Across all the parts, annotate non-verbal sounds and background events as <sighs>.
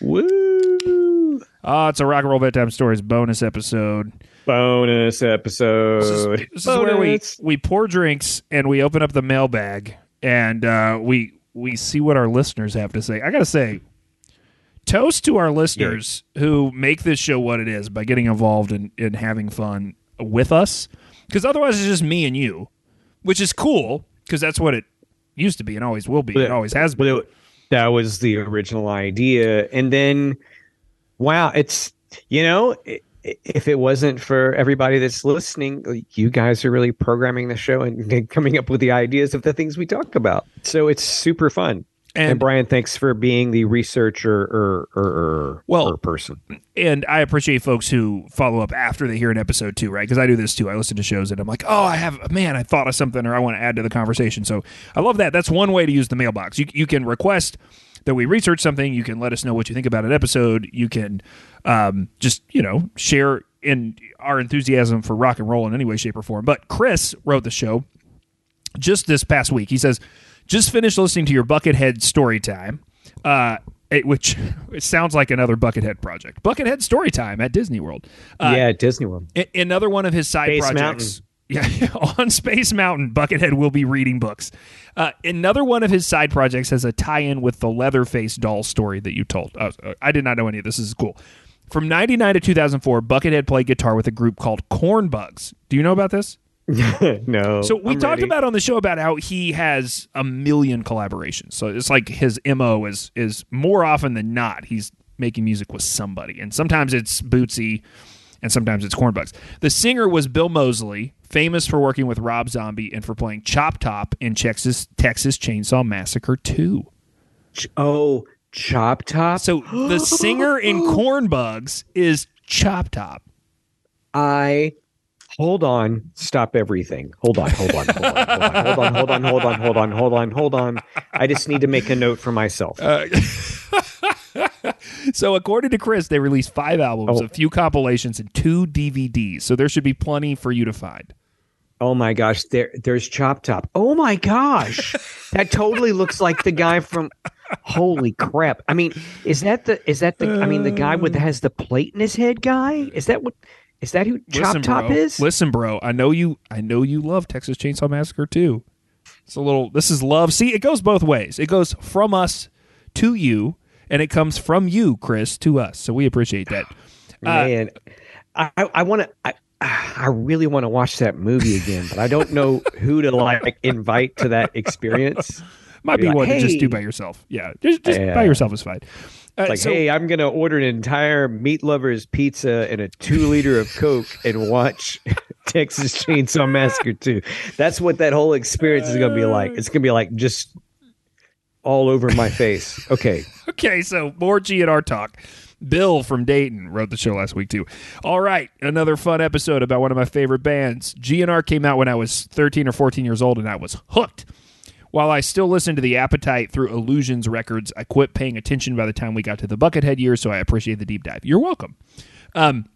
Woo! Oh, it's a rock and roll bedtime stories bonus episode. Bonus episode. This is, this is where we we pour drinks and we open up the mailbag and uh, we we see what our listeners have to say. I gotta say, toast to our listeners who make this show what it is by getting involved and in, having fun with us. Because otherwise, it's just me and you, which is cool because that's what it used to be and always will be. It always has been. It- that was the original idea, and then, wow, it's you know, if it wasn't for everybody that's listening, you guys are really programming the show and <laughs> coming up with the ideas of the things we talk about. So it's super fun. And, And- Brian, thanks for being the researcher or or, or, Well- or person. and I appreciate folks who follow up after they hear an episode too, right? Because I do this too. I listen to shows and I'm like, oh, I have, man, I thought of something or I want to add to the conversation. So I love that. That's one way to use the mailbox. You, you can request that we research something. You can let us know what you think about an episode. You can um, just, you know, share in our enthusiasm for rock and roll in any way, shape, or form. But Chris wrote the show just this past week. He says, just finished listening to your Buckethead story time, uh, it, which <laughs> it sounds like another Buckethead project. Buckethead story time at Disney World. Uh, yeah, Disney World. a- another one of his side Space projects. <laughs> Yeah, on Space Mountain, Buckethead will be reading books. Uh, another one of his side projects has a tie-in with the Leatherface doll story that you told. Uh, I did not know any of this. This is cool. From '99 to 2004, Buckethead played guitar with a group called Cornbugs. Do you know about this? <laughs> no. So we I'm talked ready. about on the show about how he has a million collaborations. So it's like his mo is is more often than not he's making music with somebody, and sometimes it's Bootsy, and sometimes it's Cornbugs. The singer was Bill Moseley, famous for working with Rob Zombie and for playing Chop Top in Texas Texas Chainsaw Massacre Two. Oh, Chop Top. So the singer in <gasps> Cornbugs is Chop Top. I hold on, stop everything. Hold on, hold on, hold on, hold on, hold on, hold on, hold on, hold on, hold on. I just need to make a note for myself. Uh, <laughs> so, according to Chris, they released five albums, Oh. a few compilations, and two DVDs. So there should be plenty for you to find. Oh my gosh, there there's Chop Top. Oh my gosh. that totally looks like the guy from Holy crap. I mean, is that the is that the I mean the guy with has the plate in his head guy? Is that what is that who Chop Top bro. is? Listen, bro. I know you. I know you love Texas Chainsaw Massacre too. It's a little. This is love. See, it goes both ways. It goes from us to you, and it comes from you, Chris, to us. So we appreciate that. <sighs> Uh, Man, I I, I want to I I really want to watch that movie again, but I don't know <laughs> who to like invite to that experience. <laughs> Might be Be like, one to just do by yourself. Yeah, just, just Yeah. by yourself is fine. Uh, Like, so- hey, I'm gonna order an entire meat lovers pizza and a two liter of Coke and watch <laughs> Texas Chainsaw Massacre 2. That's what that whole experience is gonna be like. It's gonna be like just all over my face. <laughs> Okay. Okay, so more GNR talk. Bill from Dayton wrote the show last week too. All right, another fun episode about one of my favorite bands. GNR came out when I was 13 or 14 years old and I was hooked. While I still listen to the Appetite through Illusions records, I quit paying attention by the time we got to the Buckethead years, so I appreciate the deep dive. You're welcome. Um,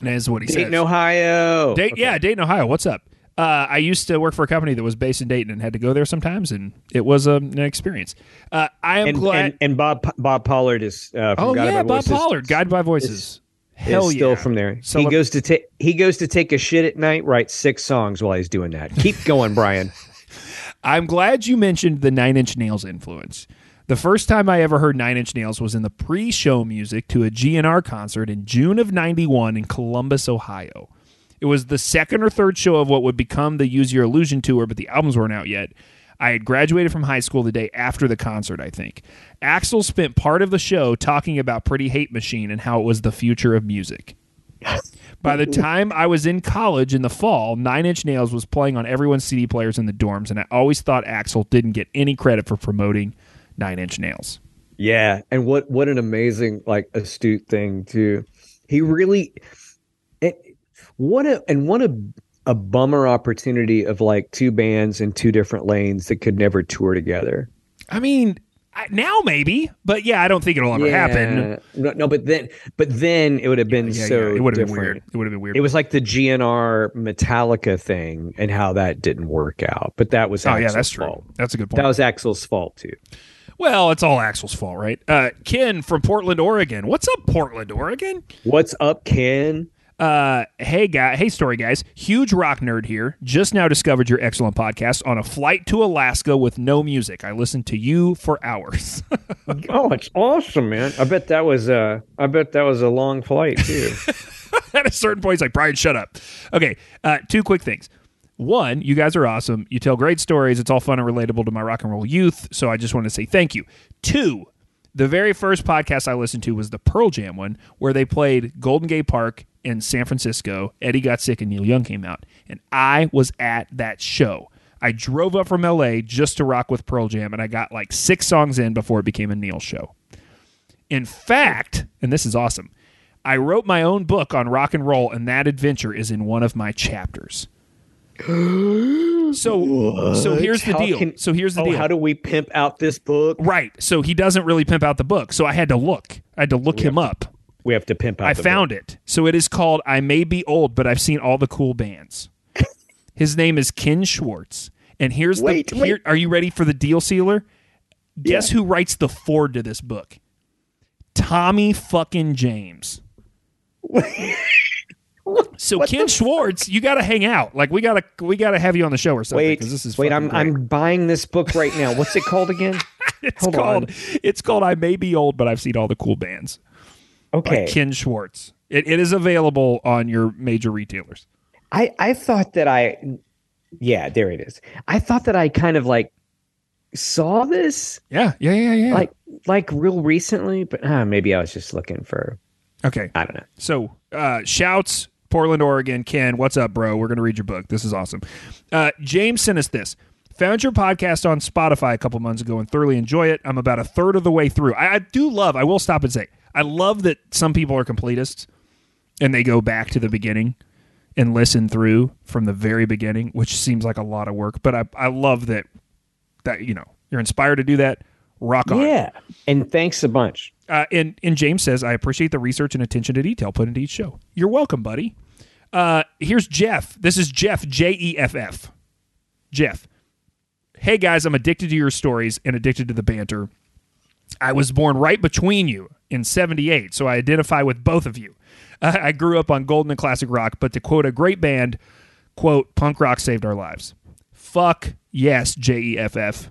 and that's what he Dayton, says. Ohio. Dayton, Okay. Yeah, Dayton, Ohio. What's up? Uh, I used to work for a company that was based in Dayton and had to go there sometimes, and it was um, an experience. Uh, I am And, glad. and, and Bob Bob Pollard is uh, from Oh yeah, Bob Voices. Pollard, Guided by Voices. is Hell still yeah, from there. So he goes to take he goes to take a shit at night, writes six songs while he's doing that. Keep going, Brian. <laughs> I'm glad you mentioned the Nine Inch Nails influence. The first time I ever heard Nine Inch Nails was in the pre-show music to a GNR concert in June of '91 in Columbus, Ohio. It was the second or third show of what would become the Use Your Illusion tour, but the albums weren't out yet. I had graduated from high school the day after the concert, I think. Axl spent part of the show talking about Pretty Hate Machine and how it was the future of music. <laughs> By the mm-hmm. time I was in college in the fall, Nine Inch Nails was playing on everyone's CD players in the dorms, and I always thought Axl didn't get any credit for promoting Nine Inch Nails. Yeah, and what what an amazing like astute thing too. He really it, what a and what a a bummer opportunity of like two bands in two different lanes that could never tour together. I mean, now maybe, but yeah, I don't think it'll ever happen. No, no, but then but then it would have been Yeah, so yeah, it would have been weird. It would have been weird. It was like the GNR Metallica thing and how that didn't work out. But that was oh Axl's yeah, that's true. fault. That's a good point. That was Axl's fault too. Well, it's all Axl's fault, right? Uh, Ken from Portland, Oregon. What's up, Portland, Oregon? What's up, Ken? Uh, hey guy, hey story guys, huge rock nerd here. Just now discovered your excellent podcast on a flight to Alaska with no music. I listened to you for hours. <laughs> oh, it's awesome, man! I bet that was uh, I bet that was a long flight too. <laughs> At a certain point, he's like, Brian, shut up. Okay, uh, two quick things. One, you guys are awesome. You tell great stories. It's all fun and relatable to my rock and roll youth. So I just want to say thank you. Two, the very first podcast I listened to was the Pearl Jam one, where they played Golden Gate Park in San Francisco. Eddie got sick and Neil Young came out. And I was at that show. I drove up from LA just to rock with Pearl Jam, and I got like six songs in before it became a Neil show. In fact, and this is awesome, I wrote my own book on rock and roll, and that adventure is in one of my chapters. <gasps> So, so here's the How deal. can- so here's the oh, deal. how do we pimp out this book? right. So he doesn't really pimp out the book. So I had to look. I had to look him up. We have to pimp out. I found it. So it is called I May Be Old, but I've seen all the cool bands. <laughs> His name is Ken Schwartz. And here's Wait, the wait. here are you ready for the deal sealer? Guess Yeah. who writes the foreword to this book? Tommy fucking James. <laughs> so Ken Schwartz, you got to hang out. Like we got to we got to have you on the show or something Wait, this is wait. I'm great. I'm buying this book right now. What's it called again? <laughs> it's hold called on. it's called I May Be Old, but I've seen all the cool bands. By Okay. Ken Schwartz. It, it is available on your major retailers. I I thought that I, yeah, there it is. I thought that I kind of like saw this Yeah, yeah, yeah, yeah. like like real recently, but uh, maybe I was just looking for okay, I don't know. so uh, shouts Portland, Oregon. Ken, what's up, bro? We're gonna read your book. This is awesome. Uh, James sent us this. Found your podcast on Spotify a couple months ago and thoroughly enjoy it. I'm about a third of the way through. I, I do love. I will stop and say I love that some people are completists and they go back to the beginning and listen through from the very beginning, which seems like a lot of work. But I, I love that that you know you're inspired to do that. Rock on. Yeah, and thanks a bunch. Uh, and and James says, I appreciate the research and attention to detail put into each show. You're welcome, buddy. Uh, here's Jeff. This is Jeff J E F F. Jeff. Hey guys, I'm addicted to your stories and addicted to the banter. I was born right between you in 78, so I identify with both of you. Uh, <laughs> I grew up on golden and classic rock, but to quote a great band, quote, punk rock saved our lives. Fuck yes, J E F F.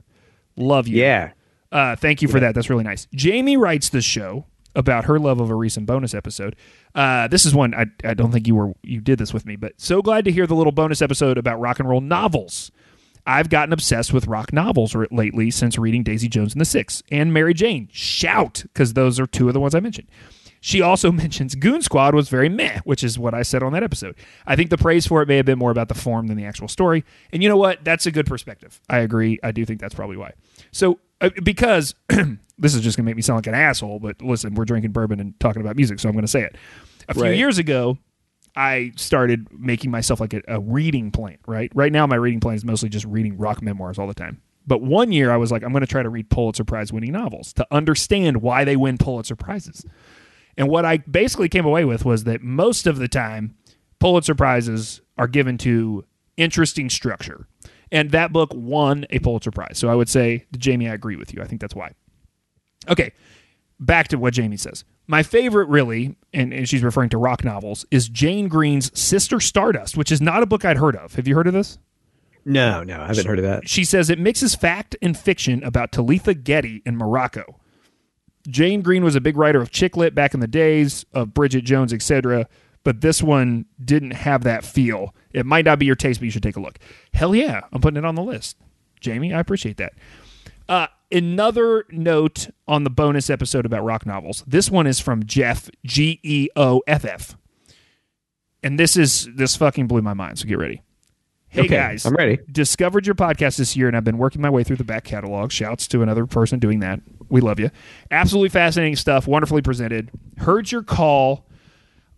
Love you. Yeah, Uh, thank you for that. That's really nice. Jamie writes this show about her love of a recent bonus episode. Uh, this is one I, I don't think you were you did this with me, but so glad to hear the little bonus episode about rock and roll novels. I've gotten obsessed with rock novels lately since reading Daisy Jones and the Six and Mary Jane. Shout, because those are two of the ones I mentioned. She also <laughs> mentions Goon Squad was very meh, which is what I said on that episode. I think the praise for it may have been more about the form than the actual story. And you know what? That's a good perspective. I agree. I do think that's probably why. So, uh, because <clears throat> this is just going to make me sound like an asshole, but listen, we're drinking bourbon and talking about music, so I'm going to say it. A few Right. years ago, I started making myself like a, a reading plan, right? Right now, my reading plan is mostly just reading rock memoirs all the time. But one year, I was like, I'm going to try to read Pulitzer Prize winning novels to understand why they win Pulitzer Prizes. And what I basically came away with was that most of the time, Pulitzer Prizes are given to interesting structure. And that book won a Pulitzer Prize. So I would say, Jamie, I agree with you. I think that's why. Okay, back to what Jamie says. My favorite, really, and, and she's referring to rock novels, is Jane Green's Sister Stardust, which is not a book I'd heard of. Have you heard of this? no, no, I haven't heard of that. She says it mixes fact and fiction about Talitha Getty in Morocco. Jane Green was a big writer of chick lit back in the days of Bridget Jones, etc. But this one didn't have that feel. It might not be your taste, but you should take a look. Hell yeah, I'm putting it on the list. Jamie, I appreciate that. Uh, another note on the bonus episode about rock novels. This one is from Jeff G E O F F, and this is this fucking blew my mind. So get ready. Hey Okay, guys, I'm ready. Discovered your podcast this year, and I've been working my way through the back catalog. Shouts to another person doing that. We love you. Absolutely fascinating stuff. Wonderfully presented. Heard your call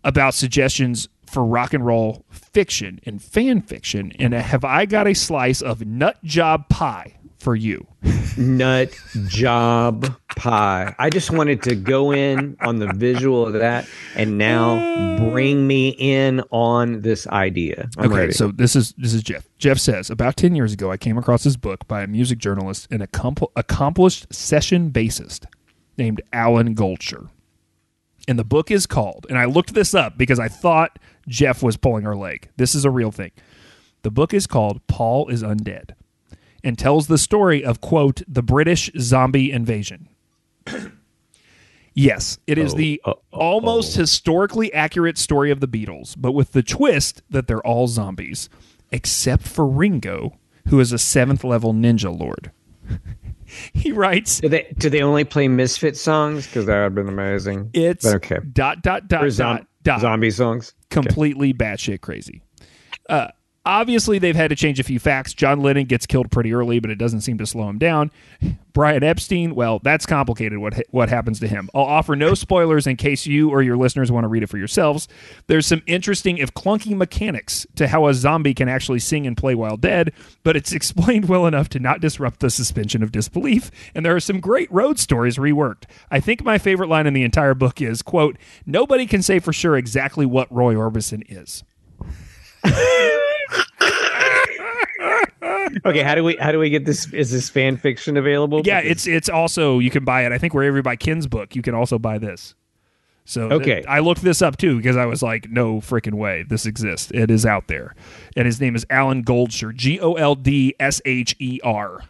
about suggestions for rock and roll fiction and fan fiction, and have I got a slice of nut job pie for you. Nut job pie. I just wanted to go in on the visual of that and now bring me in on this idea. I'm okay, ready. so this is this is Jeff. Jeff says about ten years ago, I came across this book by a music journalist and a accomplished session bassist named Alan Goldsher. And the book is called, and I looked this up because I thought Jeff was pulling our leg. This is a real thing. The book is called Paul is Undead and tells the story of, quote, the British zombie invasion. yes, it is Oh, the uh, uh, almost historically accurate story of the Beatles, but with the twist that they're all zombies, except for Ringo, who is a seventh level ninja lord. <laughs> he writes, do they do they only play Misfit songs? Because that would have been amazing. it's But okay. dot, dot, dot, zom- dot, dot. zombie songs. completely batshit crazy. Uh, obviously, they've had to change a few facts. John Lennon gets killed pretty early, but it doesn't seem to slow him down. Brian Epstein, well, that's complicated. What what happens to him? I'll offer no spoilers in case you or your listeners want to read it for yourselves. There's some interesting, if clunky, mechanics to how a zombie can actually sing and play while dead, but it's <laughs> explained well enough to not disrupt the suspension of disbelief. And there are some great road stories reworked. I think my favorite line in the entire book is, "quote Nobody can say for sure exactly what Roy Orbison is." <laughs> Okay, how do we how do we get this? Is this fan fiction available? Yeah, Because- it's it's also you can buy it. I think wherever you buy Ken's book, you can also buy this. So th- Okay. I looked this up too because I was like, no freaking way, this exists. It is out there, and his name is Alan Goldsher, G O L D S H E R.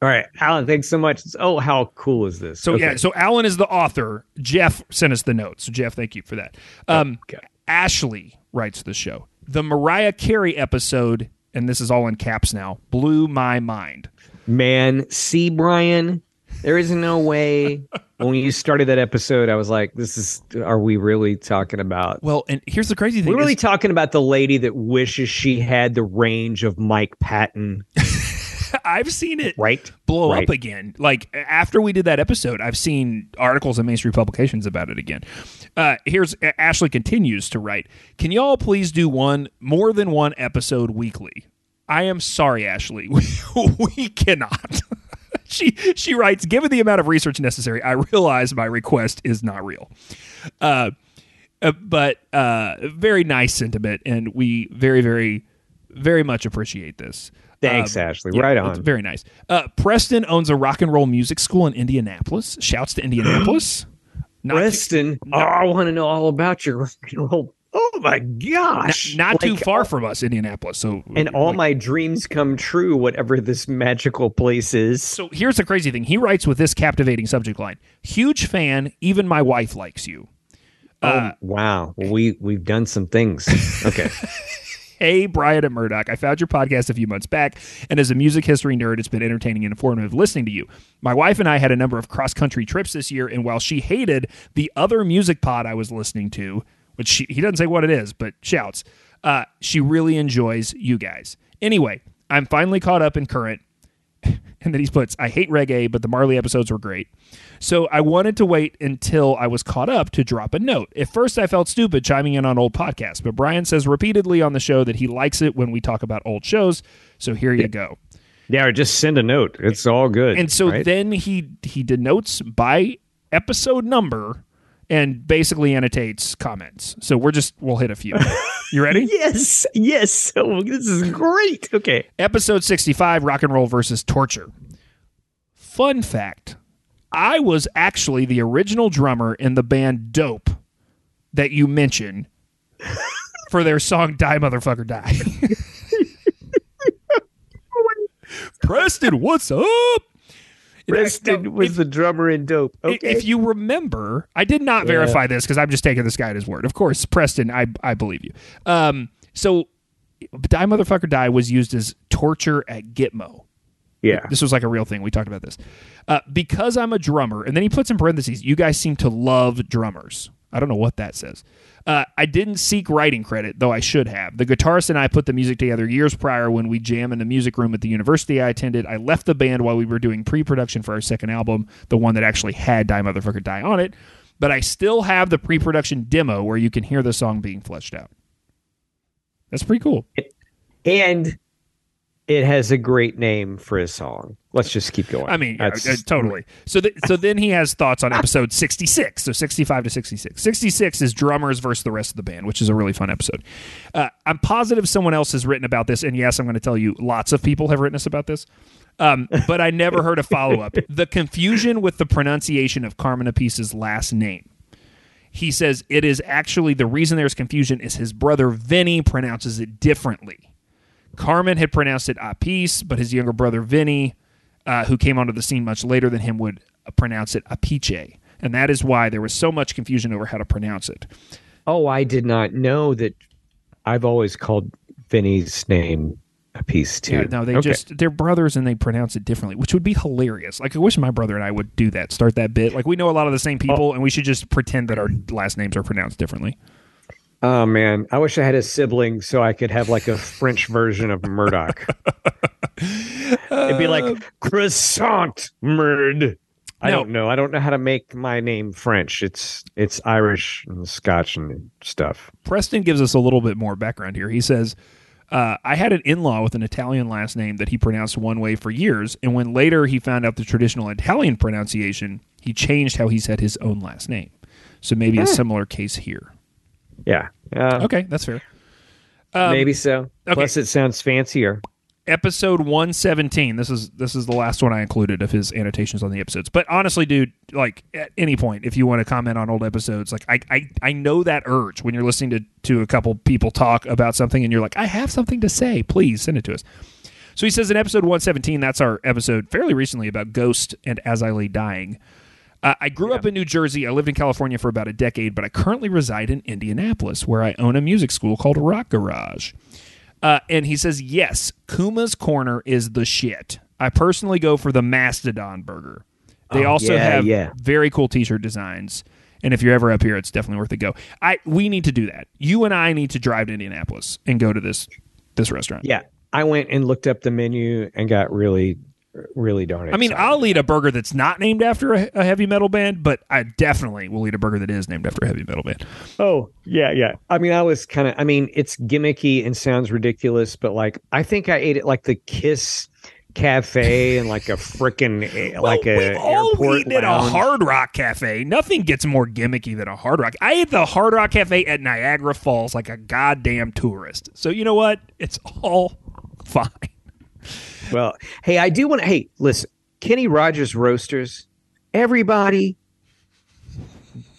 all right, Alan. Thanks so much. Oh, how cool is this? So Okay. yeah, so Alan is the author. Jeff sent us the notes. So Jeff, thank you for that. Um, Okay. Ashley writes the show. The Mariah Carey episode, and this is all in caps now, blew my mind. man, see, Brian, there is no way. <laughs> when you started that episode, I was like, "This is. Are we really talking about?" Well, and here's the crazy thing: We're really is- talking about the lady that wishes she had the range of Mike Patton, <laughs> <laughs> I've seen it right? blow Right. up again. Like after we did that episode, I've seen articles in mainstream publications about it again. Uh, here's Ashley continues to write. Can y'all please do one more than one episode weekly? I am sorry, Ashley. We, <laughs> we cannot. <laughs> she she writes. Given the amount of research necessary, I realize my request is not real. Uh, uh, but uh, very nice sentiment, and we very very very much appreciate this. Thanks, Um, Ashley. yeah, right it's on. Very nice. Uh, Preston owns a rock and roll music school in Indianapolis. Shouts to Indianapolis. <gasps> Not too, Preston, oh, I want to know all about your rock and roll. Oh my gosh! not too Like, far from us, Indianapolis. So And all like- my dreams come true, whatever this magical place is. So here's the crazy thing. He writes with this captivating subject line: "Huge fan. Even my wife likes you." Uh, oh wow! Well, we we've done some things. Okay. <laughs> Hey, Brian at Murdoch. I found your podcast a few months back, and as a music history nerd, it's been entertaining and informative listening to you. My wife and I had a number of cross country trips this year, and while she hated the other music pod I was listening to, which she, he doesn't say what it is, but shouts, uh, she really enjoys you guys. Anyway, I'm finally caught up in current. And then he puts, I hate reggae, but the Marley episodes were great. So I wanted to wait until I was caught up to drop a note. At first, I felt stupid chiming in on old podcasts, but Brian says repeatedly on the show that he likes it when we talk about old shows. So here you go. Yeah, or just send a note. It's all good. And so right? then he he denotes by episode number and basically annotates comments. So we're just we'll hit a few. You ready? <laughs> yes, yes. Oh, this is great. Okay. Episode 65 Rock and Roll versus Torture. Fun fact I was actually the original drummer in the band Dope that you mentioned for their song Die Motherfucker Die. <laughs> Preston, what's up? Preston Now, was if- the drummer in Dope. Okay. If you remember, I did not verify this because I'm just taking this guy at his word. Of course, Preston, I I believe you. Um, so, die motherfucker die was used as torture at Gitmo. yeah. This was like a real thing. We talked about this uh, because I'm a drummer, and then he puts in parentheses. You guys seem to love drummers. I don't know what that says. Uh, I didn't seek writing credit, though I should have. The guitarist and I put the music together years prior when we jam in the music room at the university I attended. I left the band while we were doing pre production for our second album, the one that actually had Die Motherfucker Die on it. But I still have the pre production demo where you can hear the song being fleshed out. That's pretty cool. And it has a great name for a song. Let's just keep going. I mean, yeah, uh, totally. So, th- so then he has thoughts on episode sixty-six. So sixty-five to sixty-six. Sixty-six is drummers versus the rest of the band, which is a really fun episode. Uh, I'm positive someone else has written about this, and yes, I'm going to tell you, lots of people have written us about this. Um, but I never heard a follow-up. <laughs> The confusion with the pronunciation of Carmen Appice's last name. He says it is actually the reason there's confusion is his brother Vinny pronounces it differently. Carmen had pronounced it Appice, but his younger brother Vinny, uh, who came onto the scene much later than him, would uh, pronounce it Apiche. And that is why there was so much confusion over how to pronounce it. oh, I did not know that. I've always called Vinny's name a piece too. Yeah, no, they Okay. just they're brothers and they pronounce it differently, which would be hilarious. Like I wish my brother and I would do that, start that bit. Like we know a lot of the same people, and we should just pretend that our last names are pronounced differently. Oh man, I wish I had a sibling so I could have like a French version of Murdoch. <laughs> It'd be Uh, like croissant murd. I don't know. I don't know how to make my name French. It's it's Irish and Scotch and stuff. Preston gives us a little bit more background here. He says, uh, I had an in law with an Italian last name that he pronounced one way for years, and when later he found out the traditional Italian pronunciation, he changed how he said his own last name. So maybe a similar case here. Yeah. Uh, Okay, that's fair. maybe so. Um, okay. Plus, it sounds fancier. Episode 117. This is this is the last one I included of his annotations on the episodes. But honestly, dude, like at any point, if you want to comment on old episodes, like I I, I know that urge when you're listening to, to a couple people talk about something and you're like, I have something to say. Please send it to us. So he says in episode 117, that's our episode fairly recently about Ghost and As I Lay Dying. Uh, I grew up in New Jersey. I lived in California for about a decade, but I currently reside in Indianapolis, where I own a music school called Rock Garage. Uh, and he says, yes, Kuma's Corner is the shit. I personally go for the Mastodon burger. They Oh, also yeah, have yeah. very cool T-shirt designs, and if you're ever up here, it's definitely worth a go. I we need to do that. You and I need to drive to Indianapolis and go to this this restaurant. Yeah. I went and looked up the menu and got really, really don't. I mean. I'll eat a burger that's not named after a, a heavy metal band, but I definitely will eat a burger that is named after a heavy metal band. Oh, yeah, yeah. I mean, I was kind of, I mean, it's gimmicky and sounds ridiculous, but like, I think I ate it like the Kiss Cafe and like a freaking, eh, <laughs> like Well, a we've all airport eaten at a. Hard Rock Cafe. Nothing gets more gimmicky than a Hard Rock. I ate the Hard Rock Cafe at Niagara Falls like a goddamn tourist. So you know what? It's all <laughs> fine. Well, hey, I do want to, hey, listen, Kenny Rogers Roasters, everybody,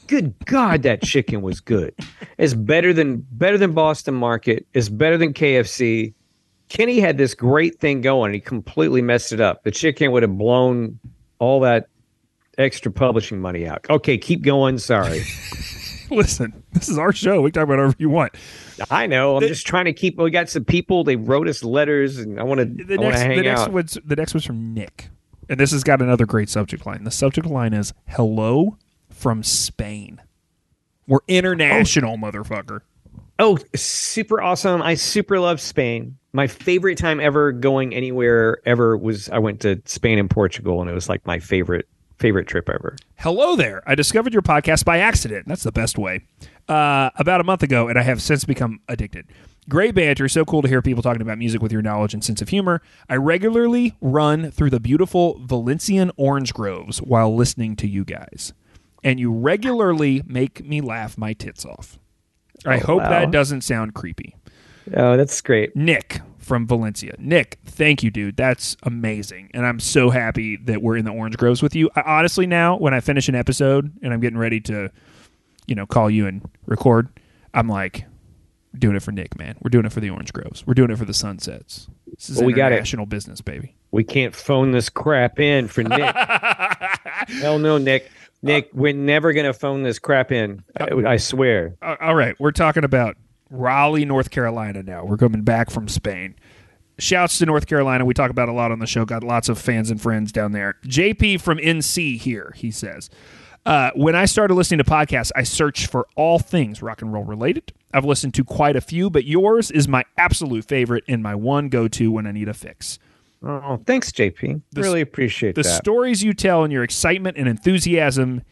good God, that chicken was good. It's better than, better than Boston Market. It's better than KFC. Kenny had this great thing going. He completely messed it up. The chicken would have blown all that extra publishing money out. Okay, keep going. Sorry. <laughs> <laughs> Listen, this is our show. We can talk about whatever you want. I know. I'm just trying to keep. We got some people. They wrote us letters, and I want to. The next, hang the next out. one's the next one's from Nick, and this has got another great subject line. The subject line is "Hello from Spain." We're international, motherfucker. Oh, super awesome! I super love Spain. My favorite time ever going anywhere ever was I went to Spain and Portugal, and it was like my favorite favorite trip ever. Hello there. I discovered your podcast by accident. That's the best way. Uh, about a month ago, and I have since become addicted. Great banter. So cool to hear people talking about music with your knowledge and sense of humor. I regularly run through the beautiful Valencian orange groves while listening to you guys. And you regularly make me laugh my tits off. I Oh, hope wow. that doesn't sound creepy. Oh, that's great. Nick from Valencia. Nick, thank you, dude. That's amazing. And I'm so happy that we're in the orange groves with you. I, honestly, now, when I finish an episode and I'm getting ready to, you know, call you and record, I'm like, doing it for Nick, man. We're doing it for the orange groves. We're doing it for the sunsets. This is Well, we got it. international business, baby. We can't phone this crap in for Nick. <laughs> Hell no, Nick. Nick, we're never gonna phone this crap in. I, I swear. Uh, all right, we're talking about Raleigh, North Carolina now. We're coming back from Spain. Shouts to North Carolina. We talk about a lot on the show. Got lots of fans and friends down there. JP from NC here, he says. Uh, when I started listening to podcasts, I searched for all things rock and roll related. I've listened to quite a few, but yours is my absolute favorite and my one go to when I need a fix. Oh, thanks, JP. really appreciate that. The that. stories you tell and your excitement and enthusiasm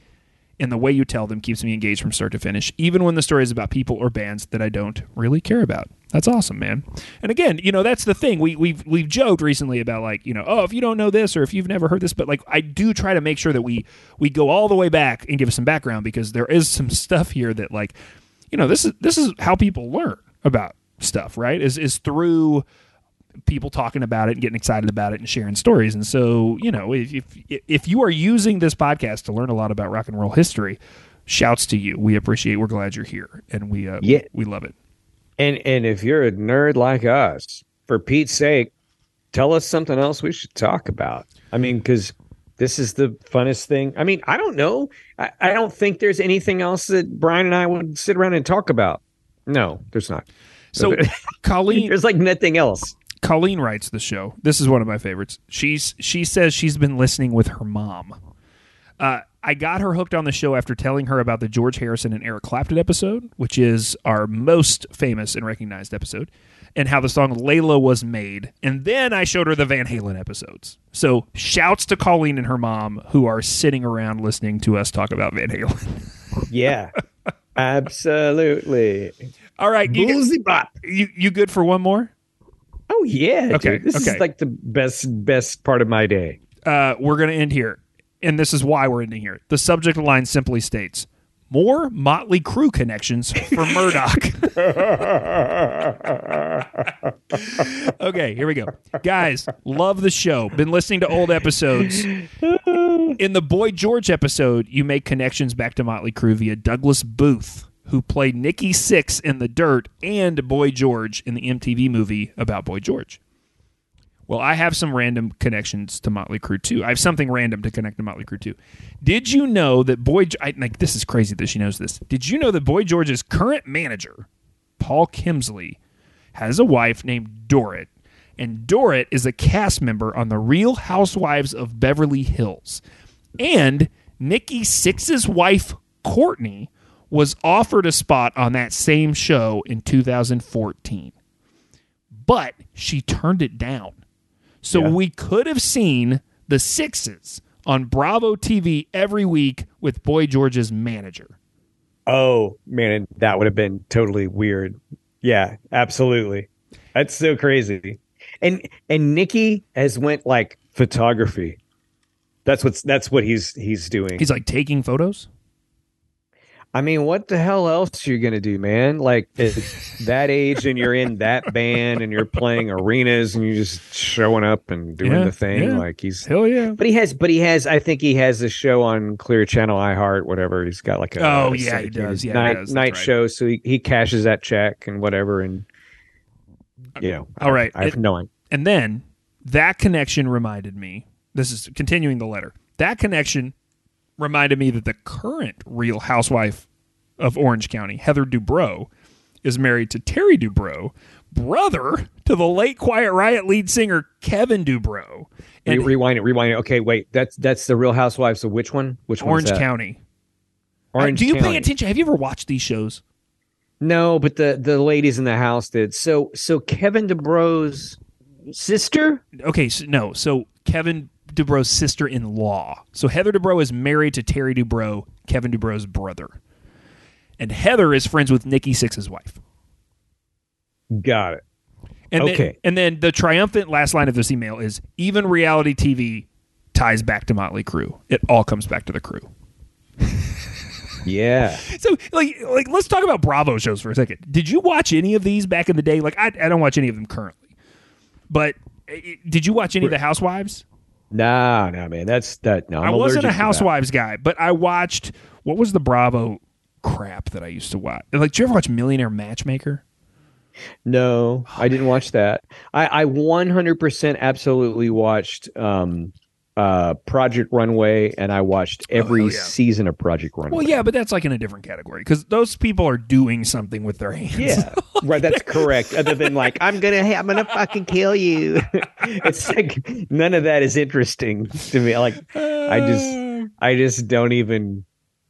and the way you tell them keeps me engaged from start to finish, even when the story is about people or bands that I don't really care about. That's awesome, man. And again, you know, that's the thing. We we've we've joked recently about like, you know, oh, if you don't know this or if you've never heard this, but like I do try to make sure that we we go all the way back and give some background because there is some stuff here that like, you know, this is this is how people learn about stuff, right? Is is through people talking about it and getting excited about it and sharing stories. And so, you know, if if, if you are using this podcast to learn a lot about rock and roll history, shouts to you. We appreciate. We're glad you're here, and we uh, Yeah. we love it. And and if you're a nerd like us, for Pete's sake, tell us something else we should talk about. I mean, because this is the funnest thing. I mean, I don't know. I, I don't think there's anything else that Brian and I would sit around and talk about. No, there's not. So, <laughs> Colleen, There's like nothing else. Colleen writes the show. This is one of my favorites. She's she says she's been listening with her mom. Uh, I got her hooked on the show after telling her about the George Harrison and Eric Clapton episode, which is our most famous and recognized episode, and how the song Layla was made. And then I showed her the Van Halen episodes. So shouts to Colleen and her mom who are sitting around listening to us talk about Van Halen. <laughs> Yeah, absolutely. All right, you, Boozy bop. you you good for one more? Oh yeah. Okay, dude. This okay. is like the best best part of my day. uh, we're going to end here. And this is why we're ending here. The subject line simply states more Motley Crue connections for <laughs> Murdoch. <laughs> okay, here we go. Guys, love the show. Been listening to old episodes. <laughs> In the Boy George episode, you make connections back to Motley Crue via Douglas Booth, who played Nikki Sixx in The Dirt and Boy George in the MTV movie about Boy George. Well, I have some random connections to Motley Crue too. I have something random to connect to Motley Crue too. Did you know that Boy? I, like this is crazy that she knows this. Did you know that Boy George's current manager, Paul Kemsley, has a wife named Dorit, and Dorit is a cast member on the Real Housewives of Beverly Hills, and Nikki Sixx's wife Courtney was offered a spot on that same show in 2014 but she turned it down. So Yeah. we could have seen the Sixes on Bravo TV every week with Boy George's manager. Oh man, that would have been totally weird. Yeah, absolutely. That's so crazy. And and Nikki has went like photography. That's what's that's what he's he's doing. He's like taking photos. I mean, what the hell else are you gonna do, man? Like <laughs> that age, and you're in that band, and you're playing arenas, and you're just showing up and doing Yeah, the thing. yeah. Like he's, Hell yeah. but he has, but he has. I think he has a show on Clear Channel, iHeart, whatever. He's got like a Oh, yeah, he does. Yeah, night does. Night right. show. So he, he cashes that check and whatever, and you know, All right. I have It- no idea. And then that connection reminded me. This is continuing the letter. That connection reminded me that the current Real Housewife of Orange County, Heather Dubrow, is married to Terry Dubrow, brother to the late Quiet Riot lead singer Kevin Dubrow. Re- And rewind it, rewind it. Okay, wait. That's that's the Real Housewives of which one? Which one's Orange? County. Orange Uh, do you County. pay attention? Have you ever watched these shows? No, but the the ladies in the house did. So so Kevin Dubrow's sister. Okay, so, no. So Kevin Dubrow's sister-in-law. So Heather Dubrow is married to Terry Dubrow, Kevin Dubrow's brother, and Heather is friends with Nikki Sixx's wife. Got it. And Okay. Then, and then the triumphant last line of this email is: even reality TV ties back to Motley Crue. It all comes back to the crew. <laughs> Yeah. So, like, like let's talk about Bravo shows for a second. Did you watch any of these back in the day? Like, I, I don't watch any of them currently, but uh, did you watch any of the Housewives? Nah, nah, man. That's that. No, I'm I wasn't a allergic to that. Housewives guy, but I watched what was the Bravo crap that I used to watch. Like, did you ever watch Millionaire Matchmaker? No, I didn't watch that. I I 100% absolutely watched um uh Project Runway, and I watched every Oh, yeah. season of Project Runway. Well, yeah, but that's like in a different category because those people are doing something with their hands. Yeah, <laughs> right. That's correct. Other than like, I'm gonna, I'm gonna fucking kill you. <laughs> it's like none of that is interesting to me. Like, I just, I just don't even,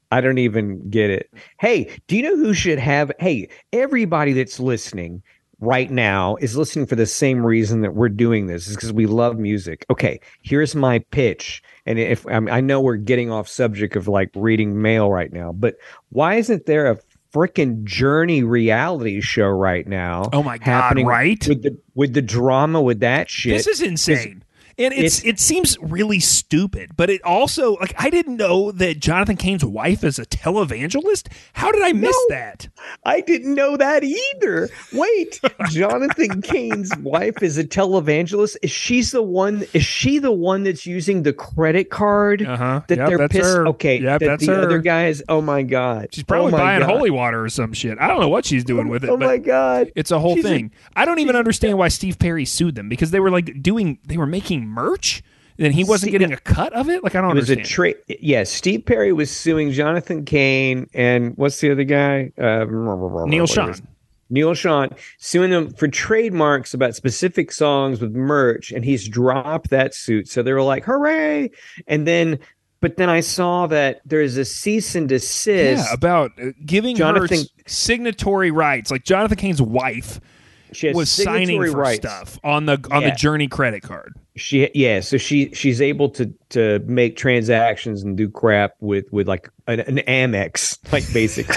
I don't even get it. Hey, do you know who should have? Hey, everybody that's listening right now is listening for the same reason that we're doing this is because we love music. Okay, here's my pitch. And if I, mean, I know we're getting off subject of like reading mail right now, but why isn't there a freaking Journey reality show right now. Oh my God, happening right? with the with the drama with that shit. This is insane. And it's, it seems really stupid, but it also like I didn't know that Jonathan Cain's wife is a televangelist. How did I miss No. that? I didn't know that either. Wait, <laughs> Jonathan Cain's wife is a televangelist. Is she's the one? Is she the one that's using the credit card Uh-huh. that Yep, they're that's pissed? her. Okay, Yep, that that's the her. other guys. Oh my god, She's probably oh buying god. holy water or some shit. I don't know what she's doing with it, Oh my god, it's a whole She's thing. I I don't even understand why Steve Perry sued them because they were like doing they were making merch Then he wasn't See, getting a cut of it. Like I don't It was a understand. trade. Yes, Steve Perry was suing Jonathan Cain and what's the other guy? Uh, Neal Schon. Neal Schon suing them for trademarks about specific songs with merch, and he's dropped that suit. So they were like, "Hooray!" And then, but then I saw that there's a cease and desist. Yeah, about uh, giving Jonathan- signatory rights. Like Jonathan Cain's wife she has was signing for rights. stuff on the on Yeah. the Journey credit card. She yeah, so she she's able to to make transactions and do crap with with like an, an Amex, like basically.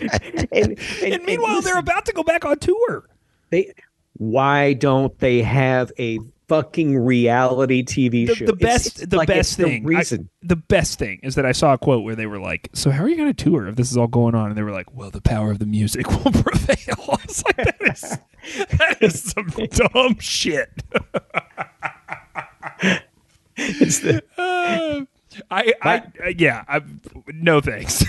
<laughs> and, and, And meanwhile, listen, they're about to go back on tour. they why don't they have a fucking reality TV The, show? the best, the like best it's the thing, I- reason. the best thing is that I saw a quote where they were like, "So how are you going to tour if this is all going on?" And they were like, "Well, the power of the music <laughs> will prevail." <laughs> I was like, "That is that is some dumb shit." <laughs> It's the- Uh, I, I, I, yeah, I, no thanks.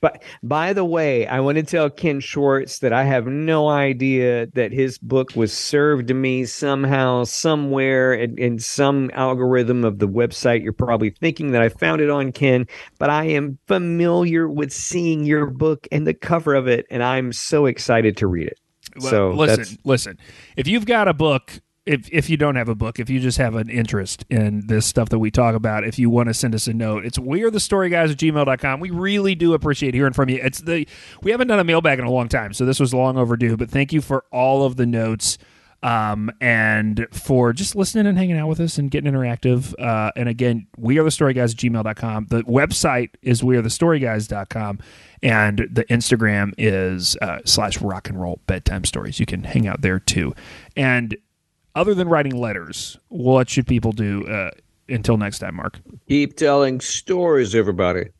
But by the way, I want to tell Ken Schwartz that I have no idea that his book was served to me somehow, somewhere in, in some algorithm of the website. You're probably thinking that I found it on Ken, but I am familiar with seeing your book and the cover of it, and I'm so excited to read it. Well, so listen, listen. If you've got a book, if if you don't have a book, if you just have an interest in this stuff that we talk about, if you want to send us a note, it's we're the story guys at gmail.com. We really do appreciate hearing from you. It's the we haven't done a mailbag in a long time, so this was long overdue. But thank you for all of the notes. Um, and for just listening and hanging out with us and getting interactive. Uh, and again, we are the story guys at gmail.com. The website is we are the story guys.com. And the Instagram is uh, slash rock and roll bedtime stories. You can hang out there too. And other than writing letters, what should people do uh, until next time, Mark? Keep telling stories, everybody.